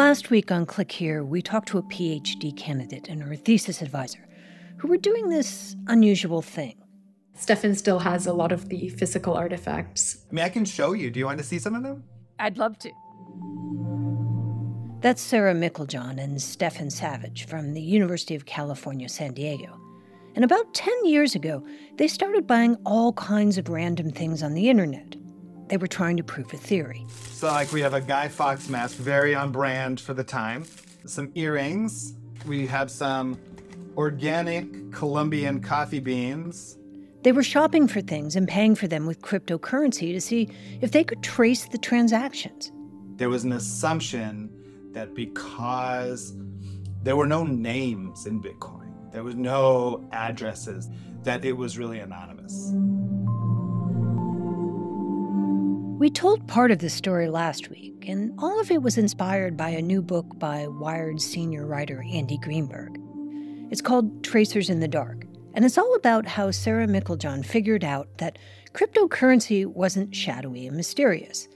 Last week on Click Here, we talked to a PhD candidate and her thesis advisor who were doing this unusual thing. Stefan still has a lot of the physical artifacts. I mean, I can show you. Do you want to see some of them? I'd love to. That's Sarah Meiklejohn and Stefan Savage from the University of California, San Diego. And about 10 years ago, they started buying all kinds of random things on the internet. They were trying to prove a theory. So, like, we have a Guy Fawkes mask, very on brand for the time, some earrings, we have some organic Colombian coffee beans. They were shopping for things and paying for them with cryptocurrency to see if they could trace the transactions. There was an assumption that because there were no names in Bitcoin, there was no addresses, that it was really anonymous. We told part of the story last week, and all of it was inspired by a new book by Wired senior writer Andy Greenberg. It's called Tracers in the Dark, and it's all about how Sarah Meiklejohn figured out that cryptocurrency wasn't shadowy and mysterious.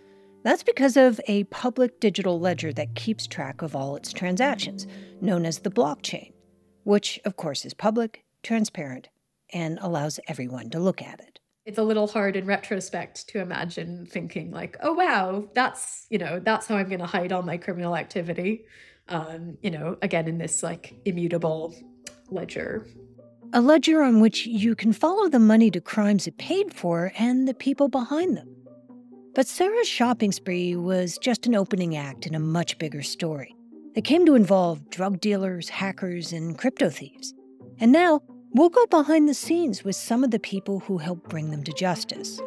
That's because of a public digital ledger that keeps track of all its transactions, known as the blockchain, which, of course, is public, transparent, and allows everyone to look at it it's a little hard in retrospect to imagine thinking like oh wow that's you know that's how i'm going to hide all my criminal activity um, you know again in this like immutable ledger. A ledger on which you can follow the money to crimes it paid for and the people behind them. But sarah's shopping spree was just an opening act in a much bigger story that came to involve drug dealers hackers and crypto thieves. And now We'll go behind the scenes with some of the people who helped bring them to justice.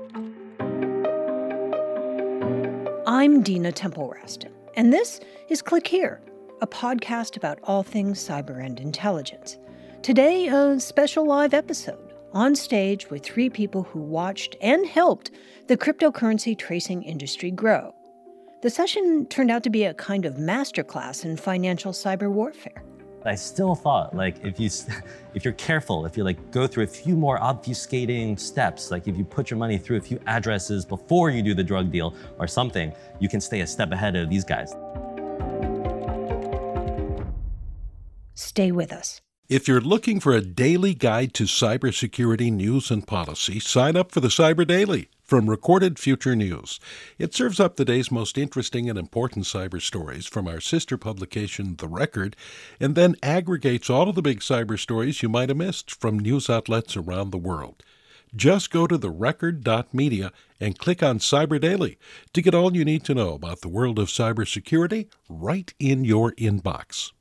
I'm Dina Temple Raston, and this is Click Here, a podcast about all things cyber and intelligence. Today, a special live episode on stage with three people who watched and helped the cryptocurrency tracing industry grow. The session turned out to be a kind of masterclass in financial cyber warfare. I still thought like if you if you're careful, if you like go through a few more obfuscating steps, like if you put your money through a few addresses before you do the drug deal or something, you can stay a step ahead of these guys. Stay with us. If you're looking for a daily guide to cybersecurity news and policy, sign up for the Cyber Daily from Recorded Future News. It serves up the day's most interesting and important cyber stories from our sister publication, The Record, and then aggregates all of the big cyber stories you might have missed from news outlets around the world. Just go to therecord.media and click on Cyber Daily to get all you need to know about the world of cybersecurity right in your inbox.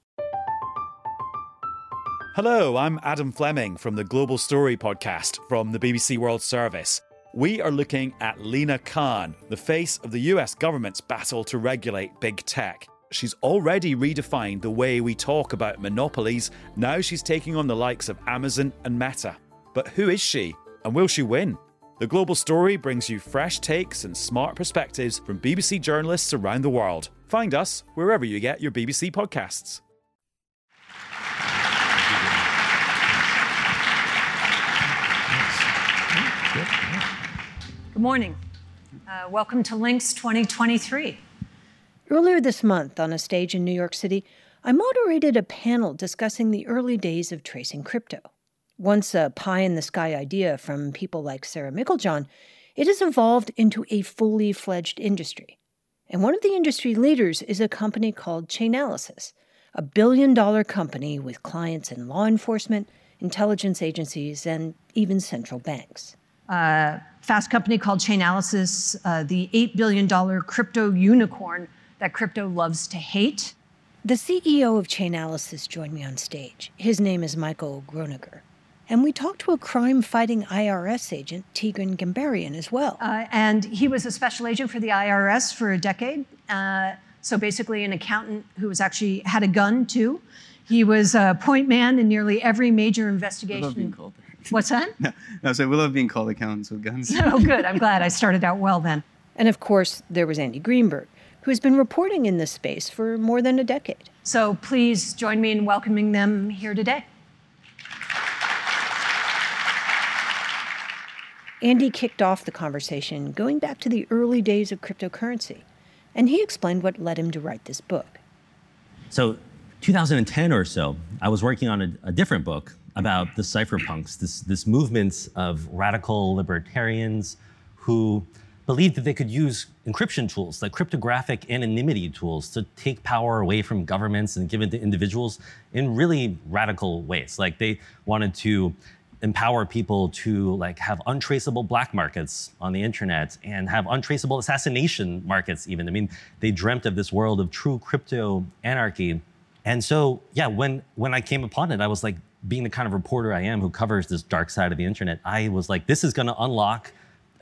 Hello, I'm Adam Fleming from the Global Story podcast from the BBC World Service we are looking at Lina Khan, the face of the US government's battle to regulate big tech. She's already redefined the way we talk about monopolies. Now she's taking on the likes of Amazon and Meta. But who is she? And will she win? The Global Story brings you fresh takes and smart perspectives from BBC journalists around the world. Find us wherever you get your BBC podcasts. Good morning. Uh, welcome to Links 2023. Earlier this month, on a stage in New York City, I moderated a panel discussing the early days of tracing crypto. Once a pie in the sky idea from people like Sarah Meiklejohn, it has evolved into a fully fledged industry. And one of the industry leaders is a company called Chainalysis, a billion dollar company with clients in law enforcement, intelligence agencies, and even central banks uh, fast company called Chainalysis, uh, the $8 billion crypto unicorn that crypto loves to hate. The CEO of Chainalysis joined me on stage. His name is Michael Gronager. And we talked to a crime fighting IRS agent, Tigran Gambaryan, as well. Uh, and he was a special agent for the IRS for a decade. Uh, so basically, an accountant who was actually had a gun too. He was a point man in nearly every major investigation. What's that? No, no, so we love being called accountants with guns. oh, good. I'm glad I started out well then. And of course, there was Andy Greenberg, who has been reporting in this space for more than a decade. So please join me in welcoming them here today. Andy kicked off the conversation going back to the early days of cryptocurrency, and he explained what led him to write this book. So, 2010 or so, I was working on a, a different book about the cypherpunks, this, this movement of radical libertarians who believed that they could use encryption tools, like cryptographic anonymity tools, to take power away from governments and give it to individuals in really radical ways. Like they wanted to empower people to like have untraceable black markets on the internet and have untraceable assassination markets even i mean they dreamt of this world of true crypto anarchy and so yeah when when i came upon it i was like being the kind of reporter i am who covers this dark side of the internet i was like this is going to unlock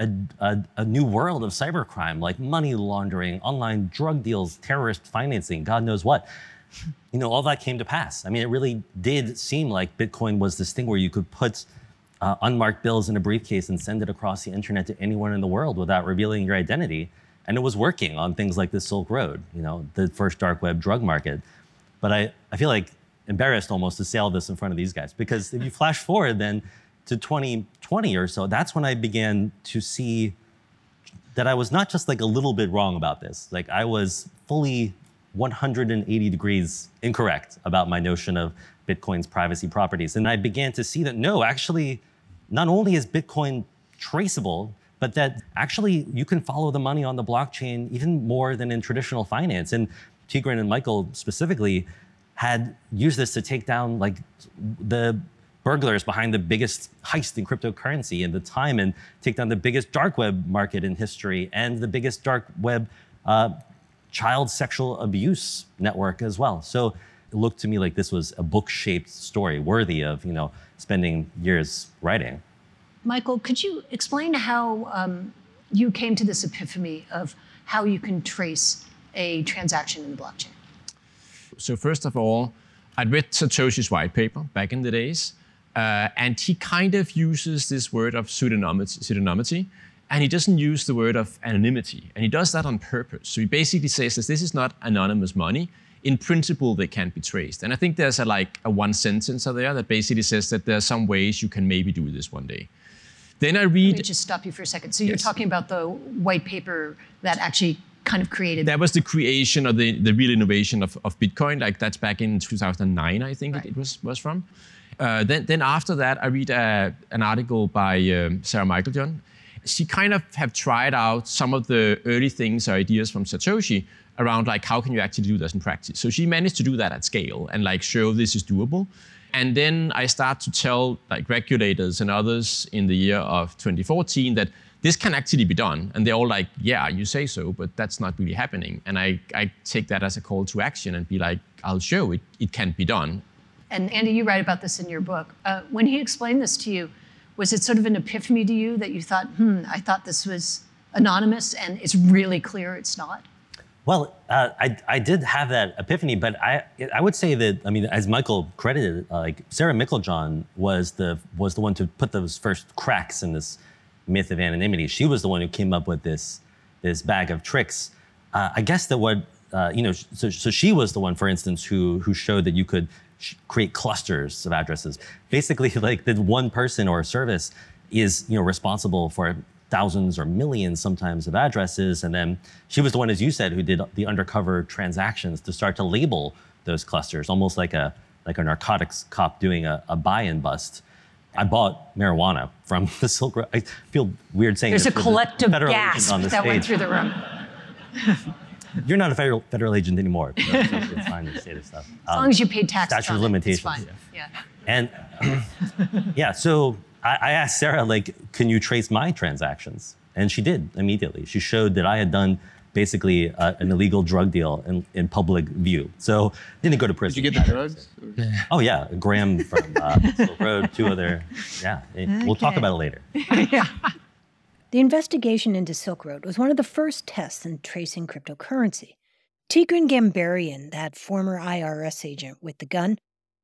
a, a, a, new world of cybercrime like money laundering online drug deals terrorist financing god knows what you know, all that came to pass. I mean, it really did seem like Bitcoin was this thing where you could put uh, unmarked bills in a briefcase and send it across the internet to anyone in the world without revealing your identity. And it was working on things like the Silk Road, you know, the first dark web drug market. But I, I feel like embarrassed almost to say all this in front of these guys because if you flash forward then to 2020 or so, that's when I began to see that I was not just like a little bit wrong about this. Like I was fully 180 degrees incorrect about my notion of Bitcoin's privacy properties. And I began to see that no, actually, not only is Bitcoin traceable, but that actually you can follow the money on the blockchain even more than in traditional finance. And Tigran and Michael specifically had used this to take down like the burglars behind the biggest heist in cryptocurrency in the time and take down the biggest dark web market in history and the biggest dark web uh, child sexual abuse network as well. So it looked to me like this was a book-shaped story worthy of, you know, spending years writing. Michael, could you explain how um, you came to this epiphany of how you can trace a transaction in the blockchain? So first of all, I'd read Satoshi's white paper back in the days, uh, and he kind of uses this word of pseudonymity, pseudonymity and he doesn't use the word of anonymity. And he does that on purpose. So he basically says that this is not anonymous money. In principle, they can't be traced. And I think there's a, like a one sentence there that basically says that there are some ways you can maybe do this one day. Then I read. Let me just stop you for a second. So you're talking about the white paper that actually kind of created. That was the creation of the, the real innovation of, of Bitcoin. Like that's back in 2009, I think right. it, it, was was from. Uh, then then after that, I read uh, an article by um, Sarah Meiklejohn she kind of have tried out some of the early things or ideas from Satoshi around like how can you actually do this in practice. So she managed to do that at scale and like show this is doable. And then I start to tell like regulators and others in the year of 2014 that this can actually be done. And they're all like, yeah, you say so, but that's not really happening. And I, I take that as a call to action and be like, I'll show it, it can be done. And Andy, you write about this in your book. Uh, when he explained this to you, was it sort of an epiphany to you that you thought, hmm, I thought this was anonymous and it's really clear it's not? Well, uh, I, I did have that epiphany, but I I would say that I mean, as Michael credited, uh, like Sarah Meiklejohn was the was the one to put those first cracks in this myth of anonymity. She was the one who came up with this this bag of tricks. Uh, I guess that what uh, you know, so, so she was the one, for instance, who who showed that you could create clusters of addresses. Basically, like that one person or service is you know responsible for thousands or millions sometimes of addresses, and then she was the one, as you said, who did the undercover transactions to start to label those clusters, almost like a like a narcotics cop doing a, a buy and bust. I bought marijuana from the Silk Road. I feel weird saying that. there's a collective gasp that stage. went through the room. You're not a federal federal agent anymore. So it's fine to say this stuff. As long as you paid taxes. Statute of limitations. Fine. Yeah. And yeah, so I, I asked Sarah, like, can you trace my transactions? And she did immediately. She showed that I had done basically uh, an illegal drug deal in, in public view. So didn't go to prison. Did you get the drugs? Oh yeah, a gram from uh, Silk Road, two other. Yeah, okay. we'll talk about it later. yeah. The investigation into Silk Road was one of the first tests in tracing cryptocurrency. Tigran Gambaryan, that former IRS agent with the gun,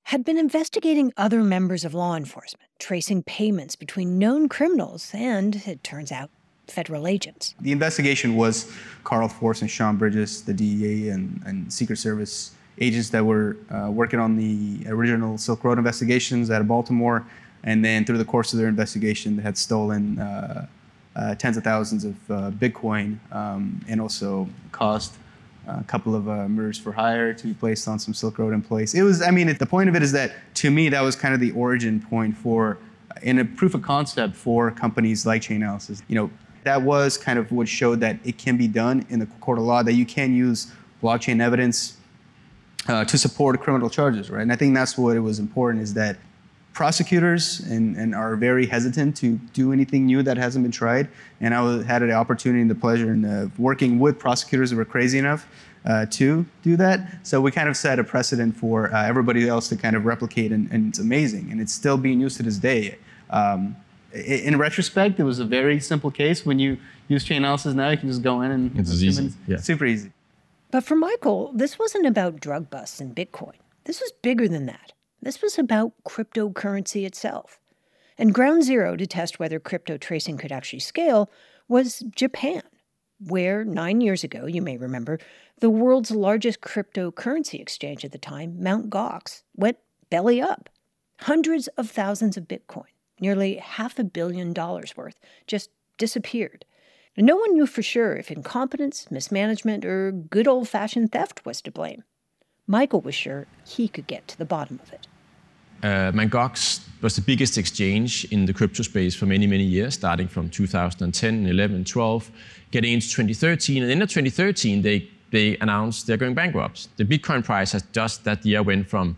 had been investigating other members of law enforcement, tracing payments between known criminals and, it turns out, federal agents. The investigation was Carl Force and Sean Bridges, the DEA and, and Secret Service agents that were uh, working on the original Silk Road investigations out of Baltimore. And then through the course of their investigation, they had stolen uh, uh, tens of thousands of uh, Bitcoin um, and also caused a couple of uh, mirrors for hire to be placed on some Silk Road employees. It was, I mean, the point of it is that to me, that was kind of the origin point for, in a proof of concept for companies like Chainalysis. You know, that was kind of what showed that it can be done in the court of law, that you can use blockchain evidence uh, to support criminal charges, right? And I think that's what it was important is that prosecutors and, and are very hesitant to do anything new that hasn't been tried. And I had the opportunity and the pleasure in uh, working with prosecutors who were crazy enough uh, to do that. So we kind of set a precedent for uh, everybody else to kind of replicate, and, and, it's amazing. And it's still being used to this day. Um, in retrospect, it was a very simple case. When you use Chainalysis now, you can just go in and it's easy. Yeah. super easy. But for Michael, this wasn't about drug busts and Bitcoin. This was bigger than that. This was about cryptocurrency itself. And ground zero to test whether crypto tracing could actually scale was Japan, where nine years ago, you may remember, the world's largest cryptocurrency exchange at the time, Mt. Gox, went belly up. Hundreds of thousands of Bitcoin, nearly half a billion dollars worth, just disappeared. No one knew for sure if incompetence, mismanagement, or good old fashioned theft was to blame. Michael was sure he could get to the bottom of it. Uh, Mt. Gox was the biggest exchange in the crypto space for many, many years, starting from 2010, 11, 12, getting into 2013. And in 2013, they, they announced they're going bankrupt. The Bitcoin price has just that year went from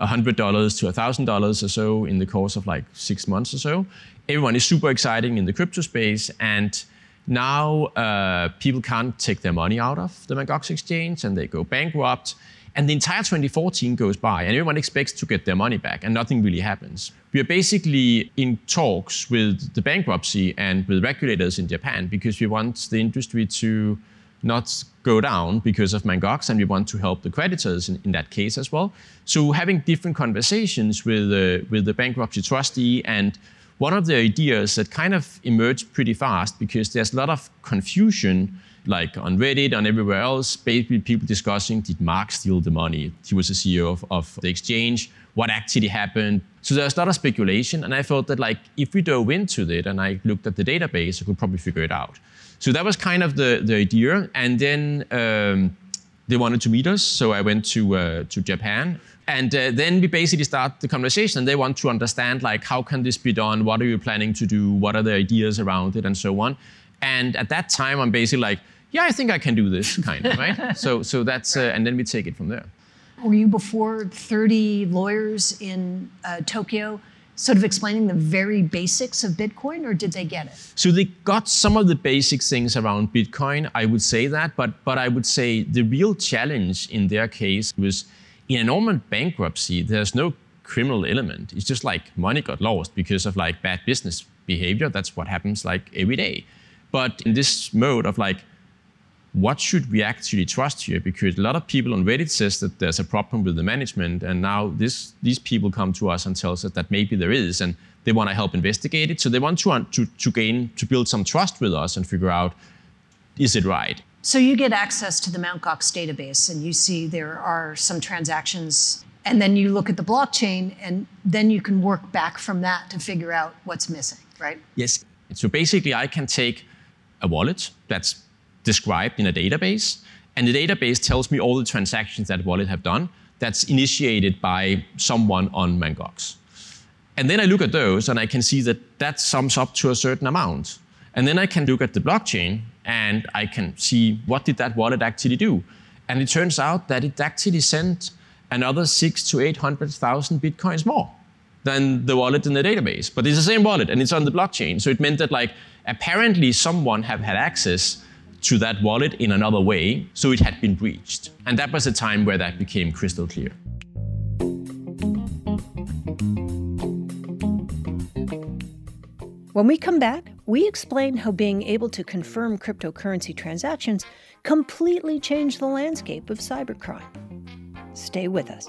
$100 to $1,000 or so in the course of like six months or so. Everyone is super exciting in the crypto space. And now uh, people can't take their money out of the Mt. Gox exchange and they go bankrupt. And the entire 2014 goes by, and everyone expects to get their money back, and nothing really happens. We are basically in talks with the bankruptcy and with regulators in Japan because we want the industry to not go down because of Mt. Gox, and we want to help the creditors in, in that case as well. So having different conversations with uh, with the bankruptcy trustee and one of the ideas that kind of emerged pretty fast because there's a lot of confusion like on Reddit, and everywhere else, basically people discussing did Mark steal the money? He was the CEO of, of the exchange. What actually happened? So there's a lot of speculation, and I felt that like if we dove into it and I looked at the database, I could probably figure it out. So that was kind of the, the idea, and then um, they wanted to meet us, so I went to uh, to Japan, and uh, then we basically start the conversation. They want to understand like how can this be done? What are you planning to do? What are the ideas around it, and so on. And at that time, I'm basically like, yeah, I think I can do this, kind of, right? so, so that's, uh, and then we take it from there. Were you before 30 lawyers in uh, Tokyo sort of explaining the very basics of Bitcoin, or did they get it? So they got some of the basic things around Bitcoin, I would say that, but, but I would say the real challenge in their case was in a normal bankruptcy, there's no criminal element. It's just like money got lost because of like bad business behavior. That's what happens like every day. But in this mode of like, what should we actually trust here? Because a lot of people on Reddit says that there's a problem with the management, and now this, these people come to us and tell us that maybe there is, and they want to help investigate it. So they want to, to, to gain, to build some trust with us and figure out, is it right? So you get access to the Mt. Gox database, and you see there are some transactions, and then you look at the blockchain, and then you can work back from that to figure out what's missing, right? Yes. So basically, I can take a wallet that's described in a database, and the database tells me all the transactions that wallet have done that's initiated by someone on Mt. Gox. And then I look at those and I can see that that sums up to a certain amount. And then I can look at the blockchain and I can see what did that wallet actually do. And it turns out that it actually sent another six to 800,000 Bitcoins more than the wallet in the database. But it's the same wallet and it's on the blockchain. So it meant that like apparently someone have had access to that wallet in another way, so it had been breached. And that was a time where that became crystal clear. When we come back, we explain how being able to confirm cryptocurrency transactions completely changed the landscape of cybercrime. Stay with us.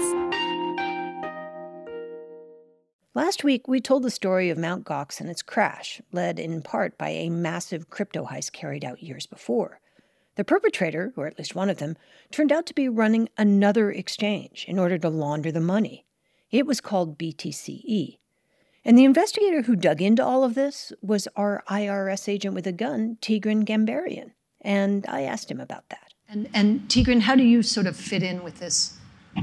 Last week, we told the story of Mt. Gox and its crash, led in part by a massive crypto heist carried out years before. The perpetrator, or at least one of them, turned out to be running another exchange in order to launder the money. It was called BTCE. And the investigator who dug into all of this was our IRS agent with a gun, Tigran Gambaryan. And I asked him about that. And, and Tigran, how do you sort of fit in with this?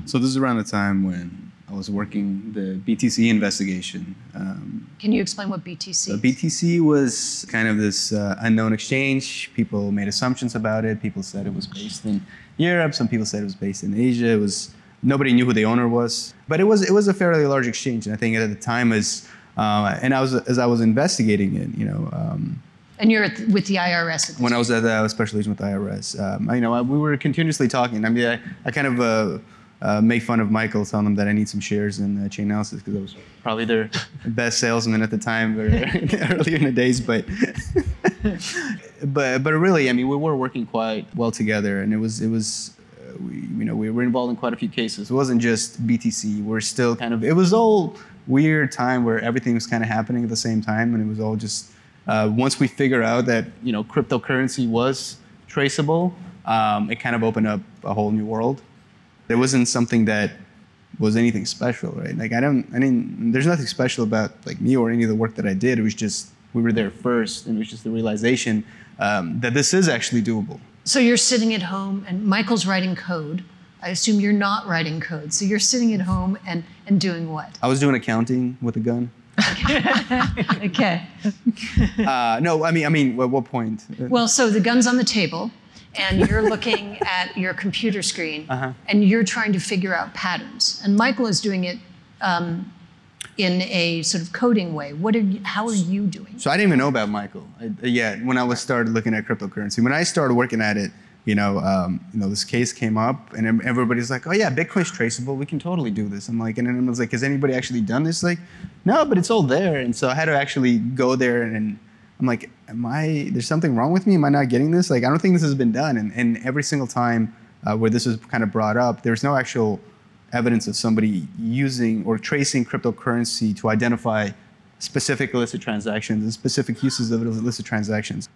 So this is around the time when I was working the BTC investigation. Um, Can you explain what BTC so? BTC was kind of this uh, unknown exchange. People made assumptions about it. People said it was based in Europe. Some people said it was based in Asia. It was nobody knew who the owner was, but it was it was a fairly large exchange. And I think at the time as uh, and I was as I was investigating it, you know. Um, and you're at, with the IRS. At when I was at the I was special agent with the IRS, um, I, you know, I, we were continuously talking. I mean, I, I kind of. Uh, uh, make fun of Michael, telling them that I need some shares in uh, Chainalysis because I was probably their best salesman at the time, earlier in the days. But but but really, I mean, we were working quite well together, and it was it was. Uh, we, you know, we were involved in quite a few cases. It wasn't just BTC. We're still kind of. It was all weird time where everything was kind of happening at the same time, and it was all just. Uh, once we figure out that you know cryptocurrency was traceable, um, it kind of opened up a whole new world. There wasn't something that was anything special, right? Like I don't, I didn't. There's nothing special about like me or any of the work that I did. It was just we were there first, and it was just the realization um, that this is actually doable. So you're sitting at home, and Michael's writing code. I assume you're not writing code. So you're sitting at home and and doing what? I was doing accounting with a gun. okay. uh, no, I mean, I mean, at what point? Well, so the gun's on the table and you're looking at your computer screen uh-huh. and you're trying to figure out patterns. And Michael is doing it um, in a sort of coding way. What are you, how are you doing? So I didn't even know about Michael I, yet when I was started looking at cryptocurrency. When I started working at it, you know, um, you know, this case came up, and everybody's like, "Oh yeah, Bitcoin's traceable. We can totally do this." I'm like, and then I was like, "Has anybody actually done this?" Like, no, but it's all there. And so I had to actually go there and I'm like, am I, there's something wrong with me? Am I not getting this? Like, I don't think this has been done. And, and every single time uh, where this was kind of brought up, there's no actual evidence of somebody using or tracing cryptocurrency to identify specific illicit transactions and specific uses of illicit transactions.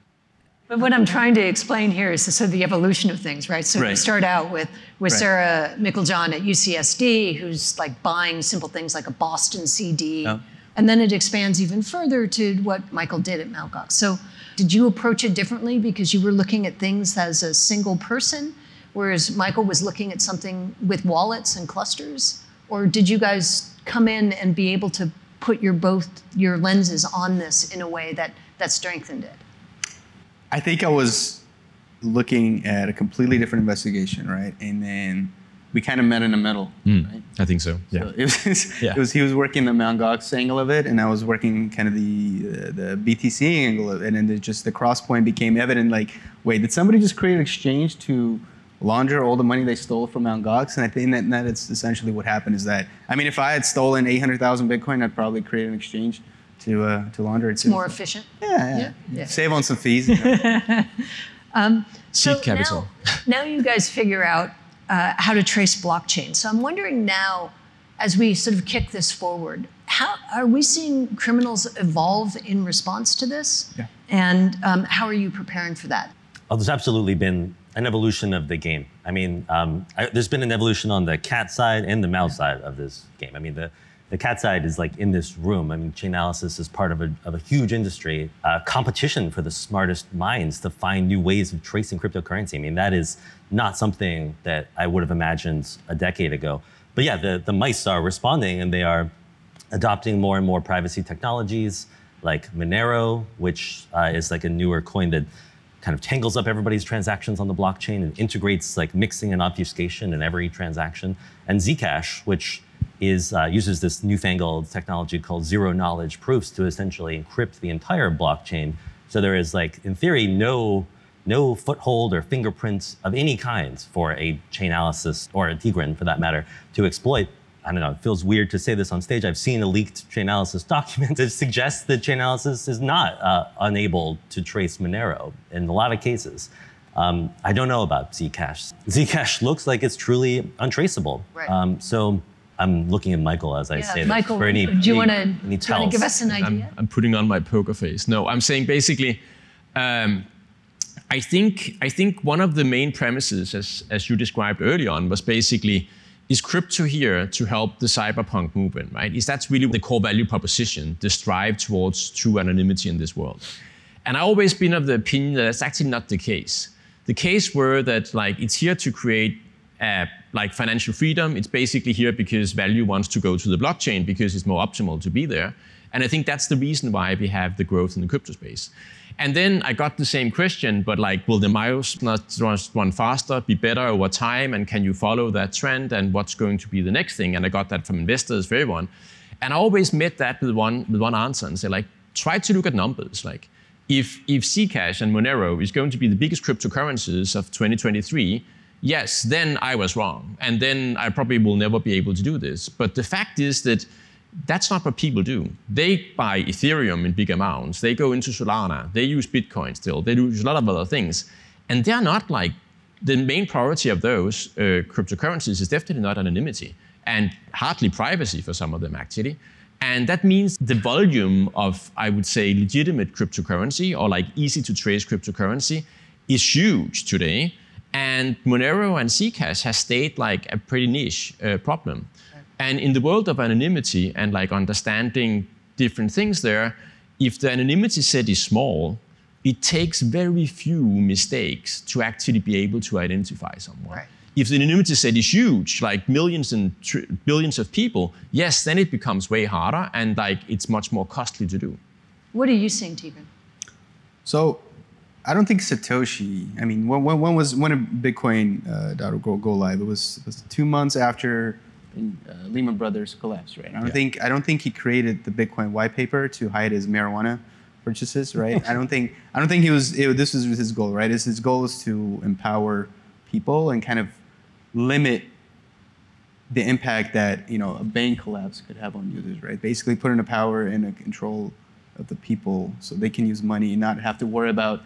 But what I'm trying to explain here is the, sort of the evolution of things, right? So right. you start out with with right. Sarah Meiklejohn at UCSD, who's like buying simple things like a Boston CD, oh. And then it expands even further to what Michael did at Mt. Gox. So, did you approach it differently because you were looking at things as a single person, whereas Michael was looking at something with wallets and clusters? Or did you guys come in and be able to put your both your lenses on this in a way that that strengthened it? I think I was looking at a completely different investigation, right? And then we kind of met in the middle. Mm, right? I think so. Yeah. So it, was, yeah. it was he was working the Mt. Gox angle of it, and I was working kind of the uh, the BTC angle of it, and then the, just the cross point became evident. Like, wait, did somebody just create an exchange to launder all the money they stole from Mt. Gox? And I think that that is essentially what happened. Is that I mean, if I had stolen eight hundred thousand Bitcoin, I'd probably create an exchange to uh, to launder it. It's more efficient. Yeah, yeah. yeah. yeah. Save on some fees. You know? um, so capital. Now, now you guys figure out uh, how to trace blockchain. So I'm wondering now, as we sort of kick this forward, how are we seeing criminals evolve in response to this? Yeah. And um, how are you preparing for that? Oh, there's absolutely been an evolution of the game. I mean, um, I, there's been an evolution on the cat side and the mouse side of this game. I mean, the the cat side is like in this room. I mean, Chainalysis is part of a, of a huge industry, uh, competition for the smartest minds to find new ways of tracing cryptocurrency. I mean, that is not something that I would have imagined a decade ago. But yeah, the, the mice are responding and they are adopting more and more privacy technologies like Monero, which uh, is like a newer coin that kind of tangles up everybody's transactions on the blockchain and integrates like mixing and obfuscation in every transaction, and Zcash, which is uh, uses this newfangled technology called zero knowledge proofs to essentially encrypt the entire blockchain. So there is like, in theory, no no foothold or fingerprints of any kind for a Chainalysis or a Tigran for that matter to exploit. I don't know, it feels weird to say this on stage. I've seen a leaked Chainalysis document that suggests that Chainalysis is not uh, unable to trace Monero in a lot of cases. Um, I don't know about Zcash. Zcash looks like it's truly untraceable. Right. Um, so I'm looking at Michael as I Yeah, say Michael, this. Michael, any, do you want to any, any give us an idea? I'm, I'm putting on my poker face. No, I'm saying basically, um, I think I think one of the main premises, as as you described early on, was basically is crypto here to help the cypherpunk movement, right? Is that's really the core value proposition, the strive towards true anonymity in this world. And I've always been of the opinion that that's actually not the case. The case were that like it's here to create uh, like financial freedom. It's basically here because value wants to go to the blockchain because it's more optimal to be there. And I think that's the reason why we have the growth in the crypto space. And then I got the same question, but like, will the miles not run faster, be better over time? And can you follow that trend? And what's going to be the next thing? And I got that from investors for everyone. And I always met that with one, with one answer and say, like, try to look at numbers. Like, if, if Zcash and Monero is going to be the biggest cryptocurrencies of 2023, yes, then I was wrong. And then I probably will never be able to do this. But the fact is that that's not what people do. They buy Ethereum in big amounts. They go into Solana. They use Bitcoin still. They do a lot of other things. And they're not like the main priority of those uh, cryptocurrencies is definitely not anonymity and hardly privacy for some of them, actually. And that means the volume of, I would say, legitimate cryptocurrency or like easy to trace cryptocurrency is huge today. And Monero and Zcash has stayed like a pretty niche uh, problem. And in the world of anonymity and like understanding different things there, if the anonymity set is small, it takes very few mistakes to actually be able to identify someone. Right. If the anonymity set is huge, like millions and tr- billions of people, yes, then it becomes way harder and like it's much more costly to do. What are you seeing, Tigran? So, I don't think Satoshi. I mean, when, when, when was when did Bitcoin uh, go, go live? It was it was two months after uh, Lehman Brothers collapsed, right? I don't Yeah. think I don't think he created the Bitcoin white paper to hide his marijuana purchases, right? I don't think I don't think he was. It, this was his goal, right? His, his goal is to empower people and kind of limit the impact that you know a bank collapse could have on users, right? Basically, putting the power and the control of the people so they can use money and not have to worry about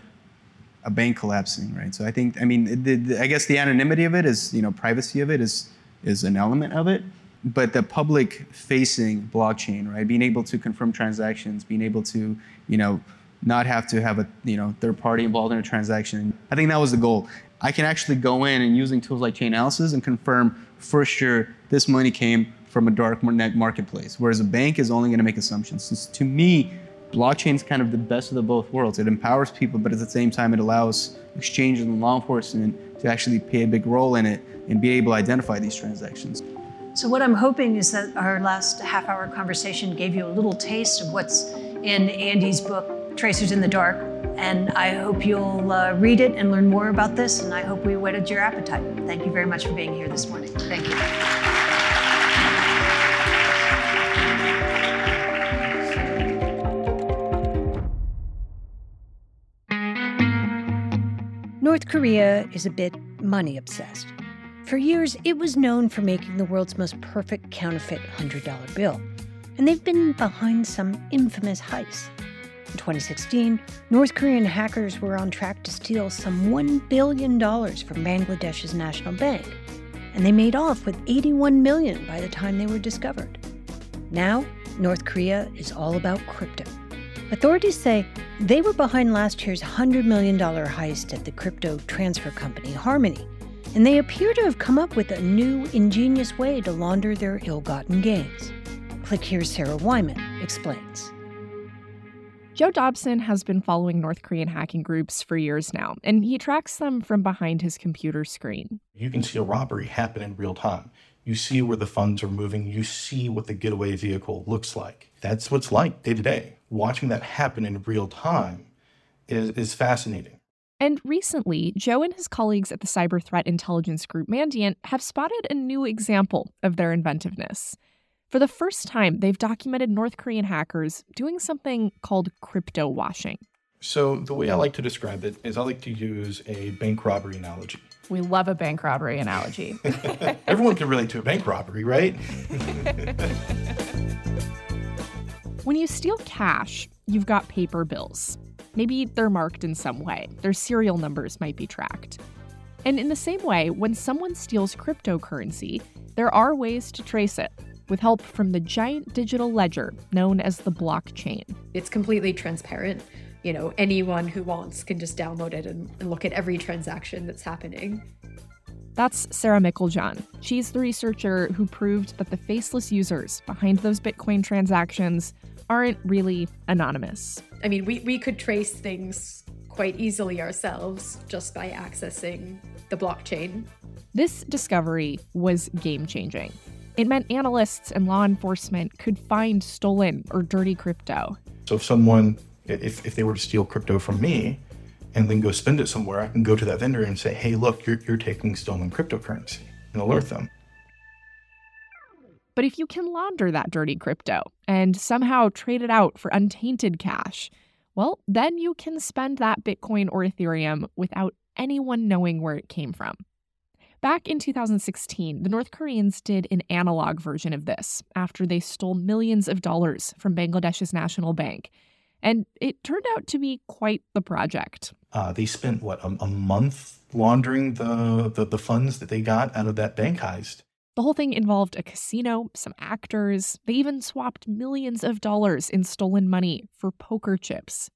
a bank collapsing, right? So I think, I mean, the, the, I guess the anonymity of it is, you know, privacy of it is is an element of it, but the public-facing blockchain, right? Being able to confirm transactions, being able to, you know, not have to have a you know third party involved in a transaction. I think that was the goal. I can actually go in and using tools like Chainalysis and confirm for sure this money came from a dark net marketplace, whereas a bank is only going to make assumptions. So to me, blockchain is kind of the best of the both worlds. It empowers people, but at the same time, it allows exchanges and law enforcement to actually play a big role in it and be able to identify these transactions. So, what I'm hoping is that our last half hour conversation gave you a little taste of what's in Andy's book, Tracers in the Dark. And I hope you'll uh, read it and learn more about this. And I hope we whetted your appetite. Thank you very much for being here this morning. Thank you. North Korea is a bit money obsessed. For years, it was known for making the world's most perfect counterfeit $100 bill, and they've been behind some infamous heists. In 2016, North Korean hackers were on track to steal some $1 billion from Bangladesh's national bank, and they made off with 81 million by the time they were discovered. Now, North Korea is all about crypto. Authorities say they were behind last year's $100 million heist at the crypto transfer company Harmony, and they appear to have come up with a new, ingenious way to launder their ill gotten gains. Click here, Sarah Wyman explains. Joe Dobson has been following North Korean hacking groups for years now, and he tracks them from behind his computer screen. You can see a robbery happen in real time. You see where the funds are moving. You see what the getaway vehicle looks like. That's what's like day to day. Watching that happen in real time is, is fascinating. And recently, Joe and his colleagues at the cyber threat intelligence group Mandiant have spotted a new example of their inventiveness. For the first time, they've documented North Korean hackers doing something called crypto washing. So, the way I like to describe it is I like to use a bank robbery analogy. We love a bank robbery analogy. Everyone can relate to a bank robbery, right? when you steal cash, you've got paper bills. Maybe they're marked in some way, their serial numbers might be tracked. And in the same way, when someone steals cryptocurrency, there are ways to trace it with help from the giant digital ledger known as the blockchain. It's completely transparent. You know, anyone who wants can just download it and, and look at every transaction that's happening. That's Sarah Meiklejohn. She's the researcher who proved that the faceless users behind those Bitcoin transactions aren't really anonymous. I mean, we, we could trace things quite easily ourselves just by accessing the blockchain. This discovery was game changing. It meant analysts and law enforcement could find stolen or dirty crypto. So if someone, if, if they were to steal crypto from me and then go spend it somewhere, I can go to that vendor and say, hey, look, you're, you're taking stolen cryptocurrency and alert them. But if you can launder that dirty crypto and somehow trade it out for untainted cash, well, then you can spend that Bitcoin or Ethereum without anyone knowing where it came from. Back in 2016, the North Koreans did an analog version of this after they stole millions of dollars from Bangladesh's national bank. And it turned out to be quite the project. Uh, they spent, what, a, a month laundering the, the, the funds that they got out of that bank heist. The whole thing involved a casino, some actors. They even swapped millions of dollars in stolen money for poker chips.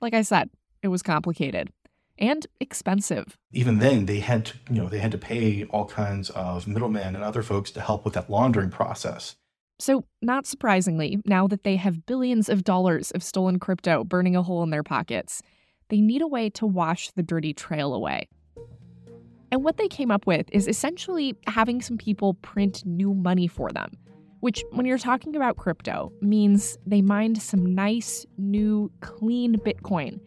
Like I said, it was complicated and expensive. Even then, they had to, you know, they had to pay all kinds of middlemen and other folks to help with that laundering process. So, not surprisingly, now that they have billions of dollars of stolen crypto burning a hole in their pockets, they need a way to wash the dirty trail away. And what they came up with is essentially having some people print new money for them, which, when you're talking about crypto, means they mined some nice, new, clean Bitcoin,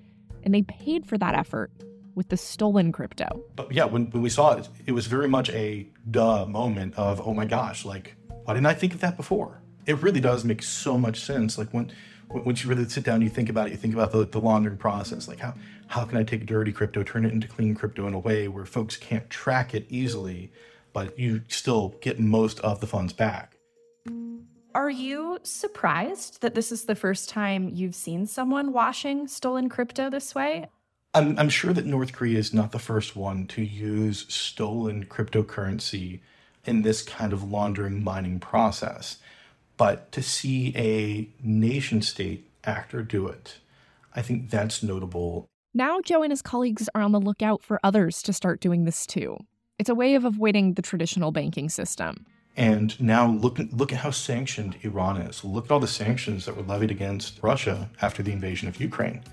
and they paid for that effort with the stolen crypto. But yeah, when, when we saw it, it was very much a duh moment of, oh my gosh, like, why didn't I think of that before? It really does make so much sense. Like when once you really sit down, you think about it, you think about the, the laundering process. Like how how can I take dirty crypto, turn it into clean crypto in a way where folks can't track it easily, but you still get most of the funds back. Are you surprised that this is the first time you've seen someone washing stolen crypto this way? I'm, I'm sure that North Korea is not the first one to use stolen cryptocurrency in this kind of laundering mining process. But to see a nation state actor do it, I think that's notable. Now, Joe and his colleagues are on the lookout for others to start doing this too. It's a way of avoiding the traditional banking system. And now look look at how sanctioned Iran is. Look at all the sanctions that were levied against Russia after the invasion of Ukraine.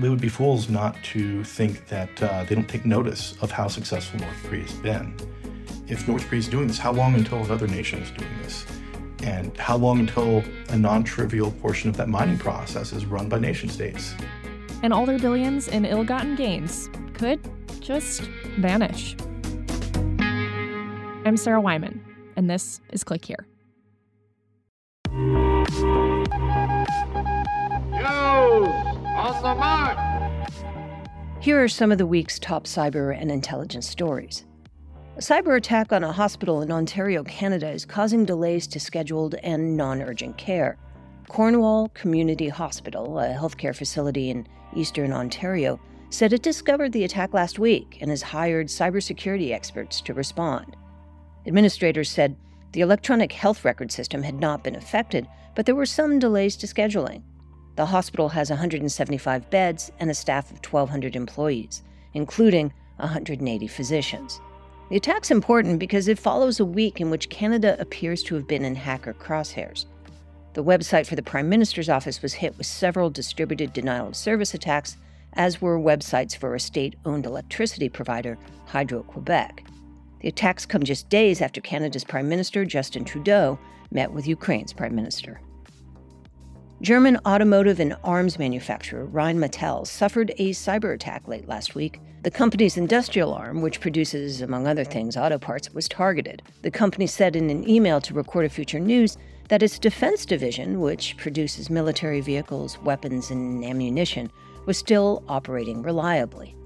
We would be fools not to think that uh, they don't take notice of how successful North Korea has been. If North Korea is doing this, how long until another nation is doing this? And how long until a non trivial portion of that mining process is run by nation states? And all their billions in ill gotten gains could just vanish. I'm Sarah Wyman and this is Click Here. on the mark! Here are some of the week's top cyber and intelligence stories. A cyber attack on a hospital in Ontario, Canada is causing delays to scheduled and non urgent care. Cornwall Community Hospital, a healthcare facility in eastern Ontario, said it discovered the attack last week and has hired cybersecurity experts to respond. Administrators said the electronic health record system had not been affected, but there were some delays to scheduling. The hospital has 175 beds and a staff of 1,200 employees, including 180 physicians. The attack's important because it follows a week in which Canada appears to have been in hacker crosshairs. The website for the Prime Minister's office was hit with several distributed denial of service attacks, as were websites for a state owned electricity provider, Hydro Quebec. The attacks come just days after Canada's Prime Minister, Justin Trudeau, met with Ukraine's Prime Minister. German automotive and arms manufacturer Rheinmetall suffered a cyber attack late last week. The company's industrial arm, which produces, among other things, auto parts, was targeted. The company said in an email to Recorded Future News that its defense division, which produces military vehicles, weapons, and ammunition, was still operating reliably.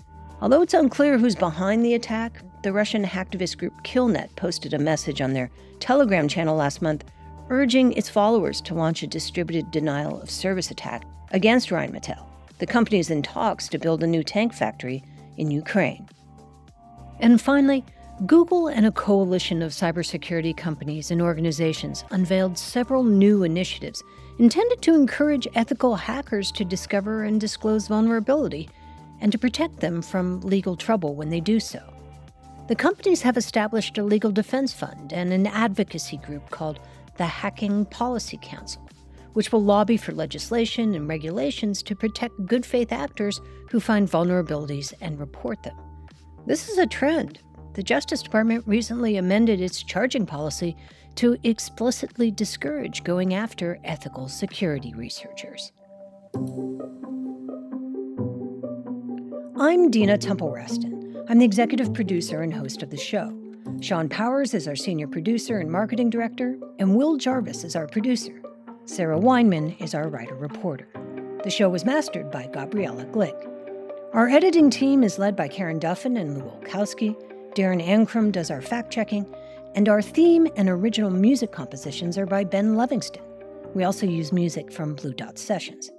Although it's unclear who's behind the attack, the Russian hacktivist group Killnet posted a message on their Telegram channel last month urging its followers to launch a distributed denial of service attack against Rheinmetall. The company is in talks to build a new tank factory in Ukraine. And finally, Google and a coalition of cybersecurity companies and organizations unveiled several new initiatives intended to encourage ethical hackers to discover and disclose vulnerability and to protect them from legal trouble when they do so. The companies have established a legal defense fund and an advocacy group called the Hacking Policy Council, which will lobby for legislation and regulations to protect good faith actors who find vulnerabilities and report them. This is a trend the Justice Department recently amended its charging policy to explicitly discourage going after ethical security researchers. I'm Dina Temple Raston. I'm the executive producer and host of the show. Sean Powers is our senior producer and marketing director, and Will Jarvis is our producer. Sarah Weinman is our writer reporter. The show was mastered by Gabriella Glick. Our editing team is led by Karen Duffin and Lou Olkowski. Darren Ankrum does our fact checking, and our theme and original music compositions are by Ben Livingston. We also use music from Blue Dot Sessions.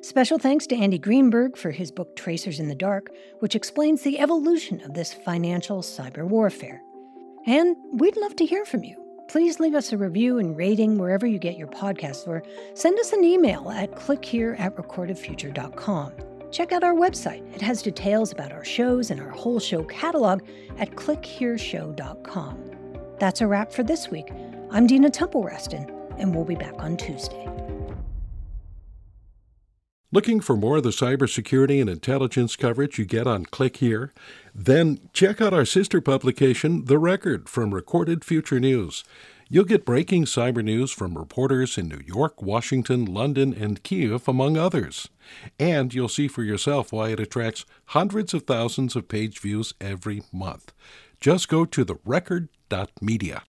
Special thanks to Andy Greenberg for his book Tracers in the Dark, which explains the evolution of this financial cyber warfare. And we'd love to hear from you. Please leave us a review and rating wherever you get your podcasts, or send us an email at clickhere at recordedfuture.com. Check out our website. It has details about our shows and our whole show catalog at clickhereshow.com. That's a wrap for this week. I'm Dina Temple Raston, and we'll be back on Tuesday. Looking for more of the cybersecurity and intelligence coverage you get on Click Here? Then check out our sister publication, The Record, from Recorded Future News. You'll get breaking cyber news from reporters in New York, Washington, London, and Kiev, among others. And you'll see for yourself why it attracts hundreds of thousands of page views every month. Just go to therecord.media.